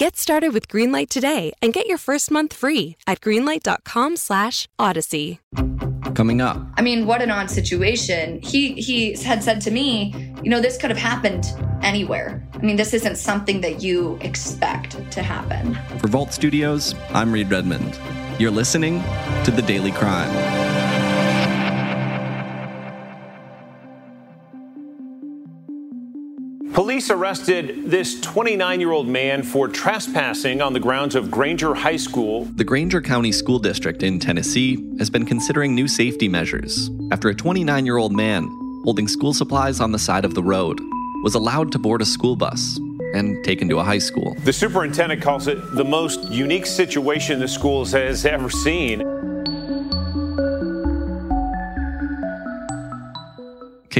Get started with Greenlight today and get your first month free at greenlight.com slash odyssey. Coming up. I mean, what an odd situation. He he had said to me, you know, this could have happened anywhere. I mean, this isn't something that you expect to happen. For Vault Studios, I'm Reed Redmond. You're listening to The Daily Crime. Police arrested this 29 year old man for trespassing on the grounds of Grainger High School. The Grainger County School District in Tennessee has been considering new safety measures after a 29 year old man holding school supplies on the side of the road was allowed to board a school bus and taken to a high school. The superintendent calls it the most unique situation the school has ever seen.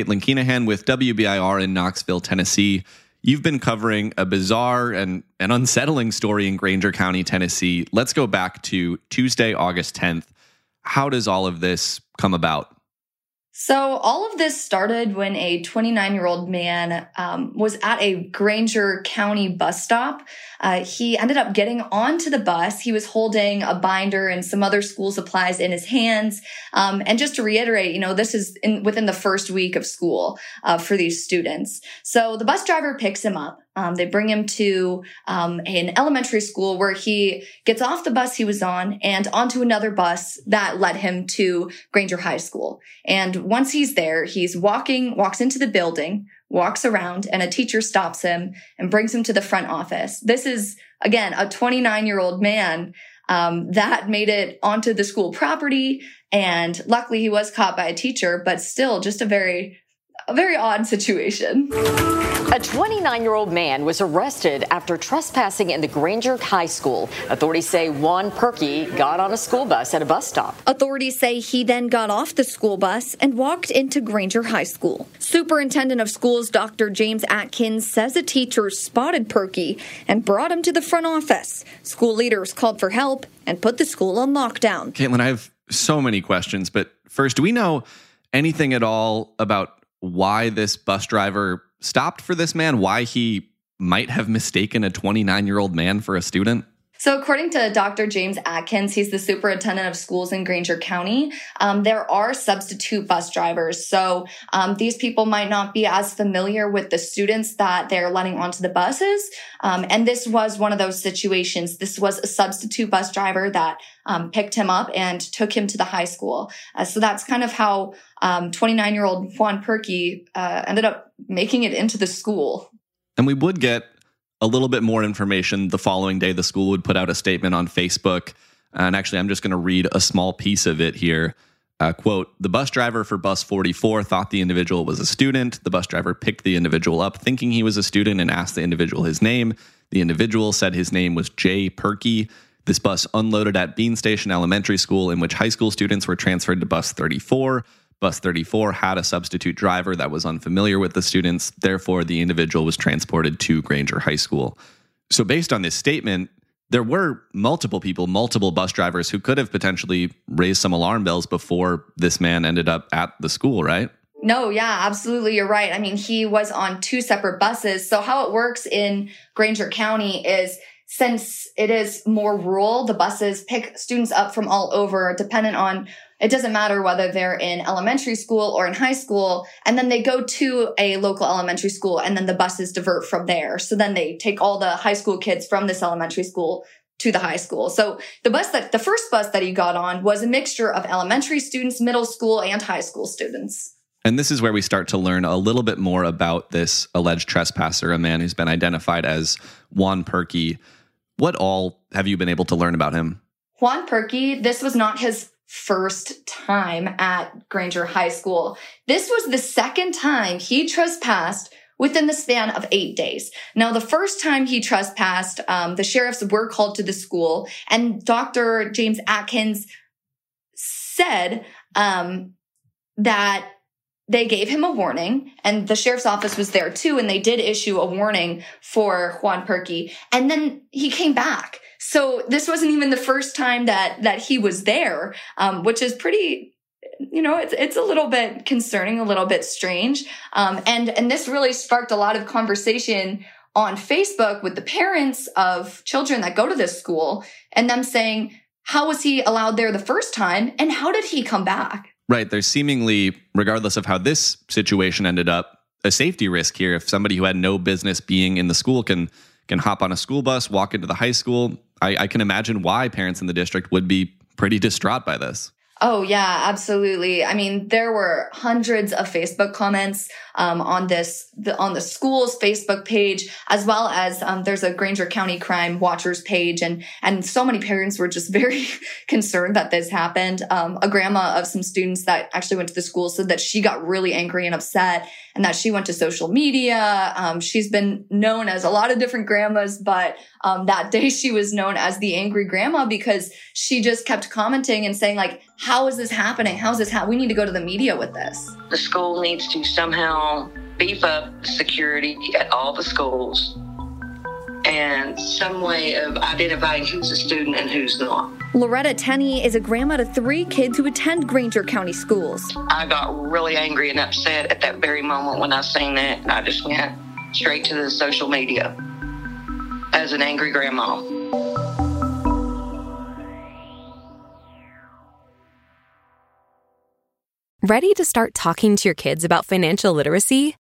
Katelyn Keenehan with WBIR in Knoxville, Tennessee. You've been covering a bizarre and an unsettling story in Grainger County, Tennessee. Let's go back to Tuesday, August 10th. How does all of this come about? So, all of this started when a 29 year old man um, was at a Grainger County bus stop. Uh, he ended up getting onto the bus. He was holding a binder and some other school supplies in his hands. Um, and just to reiterate, you know, this is in, within the first week of school uh, for these students. So, the bus driver picks him up. Um, they bring him to um, an elementary school where he gets off the bus he was on and onto another bus that led him to Grainger High School. And once he's there, he's walking, walks into the building, walks around, and a teacher stops him and brings him to the front office. This is, again, a 29 year old man um, that made it onto the school property. And luckily he was caught by a teacher, but still just a very a very odd situation. A 29 year old man was arrested after trespassing in the Grainger High School. Authorities say Juan Perky got on a school bus at a bus stop. Authorities say he then got off the school bus and walked into Grainger High School. Superintendent of Schools Dr. James Atkins says a teacher spotted Perky and brought him to the front office. School leaders called for help and put the school on lockdown. Katelyn, I have so many questions, but first, do we know anything at all about why this bus driver stopped for this man, why he might have mistaken a 29 year old man for a student? So, according to Dr. James Atkins, he's the superintendent of schools in Grainger County. Um, there are substitute bus drivers. So, um, these people might not be as familiar with the students that they're letting onto the buses. Um, and this was one of those situations. This was a substitute bus driver that um, picked him up and took him to the high school. Uh, so, that's kind of how 29 um, year old Juan Perky uh, ended up making it into the school. And we would get a little bit more information the following day. The school would put out a statement on Facebook. And actually, I'm just going to read a small piece of it here. Uh, quote The bus driver for bus 44 thought the individual was a student. The bus driver picked the individual up thinking he was a student and asked the individual his name. The individual said his name was Jay Perky. This bus unloaded at Bean Station Elementary School, in which high school students were transferred to bus 34. Bus 34 had a substitute driver that was unfamiliar with the students. Therefore, the individual was transported to Grainger High School. So, based on this statement, there were multiple people, multiple bus drivers who could have potentially raised some alarm bells before this man ended up at the school, right? No, yeah, absolutely. You're right. I mean, he was on two separate buses. So, how it works in Grainger County is since it is more rural, the buses pick students up from all over, dependent on it doesn't matter whether they're in elementary school or in high school. And then they go to a local elementary school and then the buses divert from there. So then they take all the high school kids from this elementary school to the high school. So the bus that the first bus that he got on was a mixture of elementary students, middle school and high school students. And this is where we start to learn a little bit more about this alleged trespasser, a man who's been identified as Juan Perky. What all have you been able to learn about him? Juan Perky, this was not his first time at Grainger High School. This was the second time he trespassed within the span of eight days. Now, the first time he trespassed, um, the sheriffs were called to the school and Dr. James Atkins said um, that they gave him a warning and the sheriff's office was there too. And they did issue a warning for Juan perky And then he came back. So this wasn't even the first time that, that he was there, um, which is pretty, you know, it's, it's a little bit concerning, a little bit strange. Um, and, and this really sparked a lot of conversation on Facebook with the parents of children that go to this school and them saying, how was he allowed there the first time? And how did he come back? Right. There's seemingly, regardless of how this situation ended up, a safety risk here. If somebody who had no business being in the school can can hop on a school bus, walk into the high school, I, I can imagine why parents in the district would be pretty distraught by this. Oh yeah, absolutely. I mean, there were hundreds of Facebook comments um, on this the, on the school's Facebook page, as well as um, there's a Grainger County Crime Watchers page, and and so many parents were just very concerned that this happened. Um, a grandma of some students that actually went to the school said that she got really angry and upset, and that she went to social media. Um, she's been known as a lot of different grandmas, but um, that day she was known as the angry grandma because she just kept commenting and saying like, "How is this happening? How is this? How we need to go to the media with this." The school needs to somehow beef up security at all the schools and some way of identifying who's a student and who's not. Loretta Tenney is a grandma to three kids who attend Grainger County schools. I got really angry and upset at that very moment when I seen that, and I just went straight to the social media as an angry grandma. Ready to start talking to your kids about financial literacy?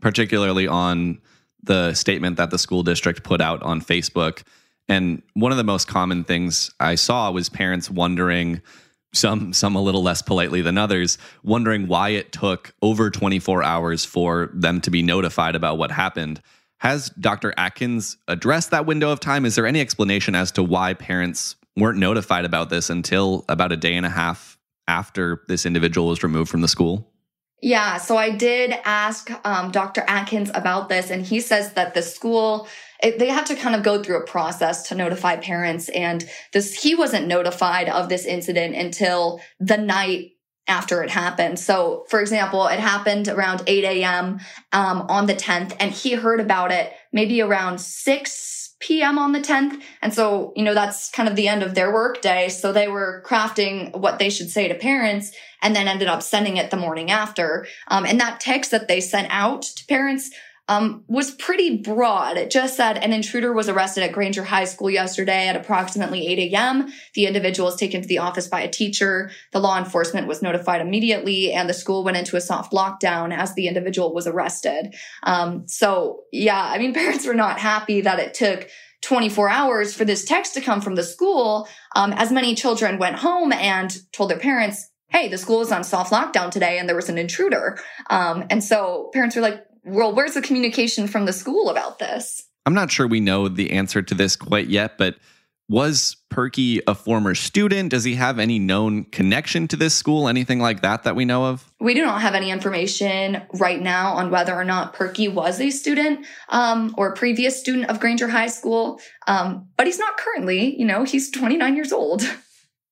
particularly on the statement that the school district put out on Facebook. And one of the most common things I saw was parents wondering, some some a little less politely than others, wondering why it took over 24 hours for them to be notified about what happened. Has Dr. Atkins addressed that window of time? Is there any explanation as to why parents weren't notified about this until about a day and a half after this individual was removed from the school? Yeah, so I did ask um, Dr. Atkins about this, and he says that the school it, they have to kind of go through a process to notify parents, and this he wasn't notified of this incident until the night after it happened. So, for example, it happened around 8 a.m. Um, on the 10th, and he heard about it maybe around 6 p.m. on the 10th. And so, you know, that's kind of the end of their work day. So they were crafting what they should say to parents and then ended up sending it the morning after. Um, and that text that they sent out to parents um, was pretty broad. It just said an intruder was arrested at Grainger High School yesterday at approximately 8 a.m. The individual was taken to the office by a teacher. The law enforcement was notified immediately, and the school went into a soft lockdown as the individual was arrested. Um, so, yeah, I mean, parents were not happy that it took 24 hours for this text to come from the school, um, as many children went home and told their parents, hey, the school is on soft lockdown today and there was an intruder. Um, and so parents were like, well, where's the communication from the school about this? I'm not sure we know the answer to this quite yet, but was Perky a former student? Does he have any known connection to this school? Anything like that that we know of? We do not have any information right now on whether or not Perky was a student um, or a previous student of Grainger High School, um, but he's not currently. You know, he's 29 years old.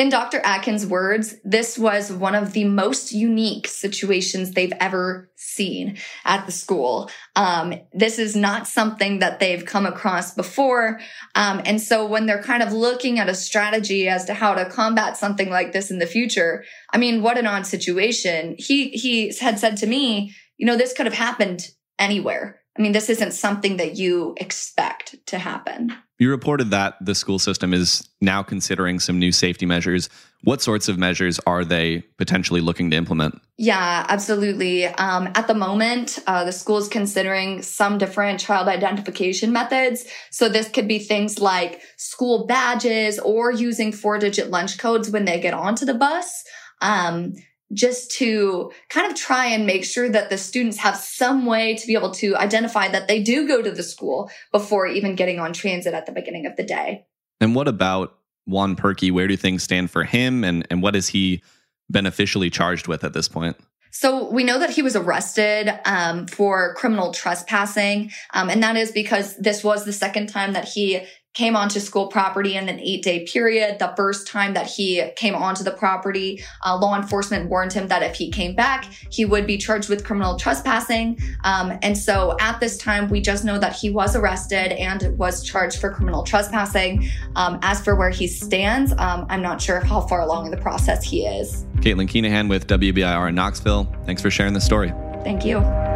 In Dr. Atkins' words, this was one of the most unique situations they've ever seen at the school. Um, this is not something that they've come across before. Um, and so when they're kind of looking at a strategy as to how to combat something like this in the future, I mean, what an odd situation. He, he had said to me, you know, this could have happened anywhere. I mean, this isn't something that you expect to happen. You reported that the school system is now considering some new safety measures. What sorts of measures are they potentially looking to implement? Yeah, absolutely. Um, at the moment, uh, the school is considering some different child identification methods. So this could be things like school badges or using four digit lunch codes when they get onto the bus. Um, just to kind of try and make sure that the students have some way to be able to identify that they do go to the school before even getting on transit at the beginning of the day. And what about Juan Perky? Where do things stand for him and, and what is he beneficially charged with at this point? So we know that he was arrested um, for criminal trespassing, um, and that is because this was the second time that he came onto school property in an eight day period. The first time that he came onto the property, uh, law enforcement warned him that if he came back, he would be charged with criminal trespassing. Um, and so at this time, we just know that he was arrested and was charged for criminal trespassing. Um, as for where he stands, um, I'm not sure how far along in the process he is. Katelyn Keenehan with WBIR in Knoxville. Thanks for sharing the story. Thank you.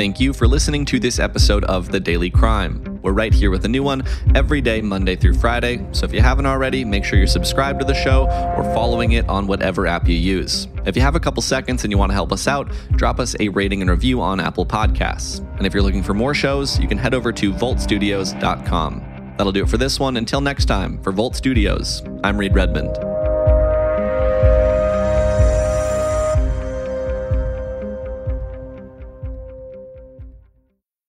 Thank you for listening to this episode of The Daily Crime. We're right here with a new one every day, Monday through Friday. So if you haven't already, make sure you're subscribed to the show or following it on whatever app you use. If you have a couple seconds and you want to help us out, drop us a rating and review on Apple Podcasts. And if you're looking for more shows, you can head over to voltstudios.com. That'll do it for this one. Until next time, for Volt Studios, I'm Reed Redmond.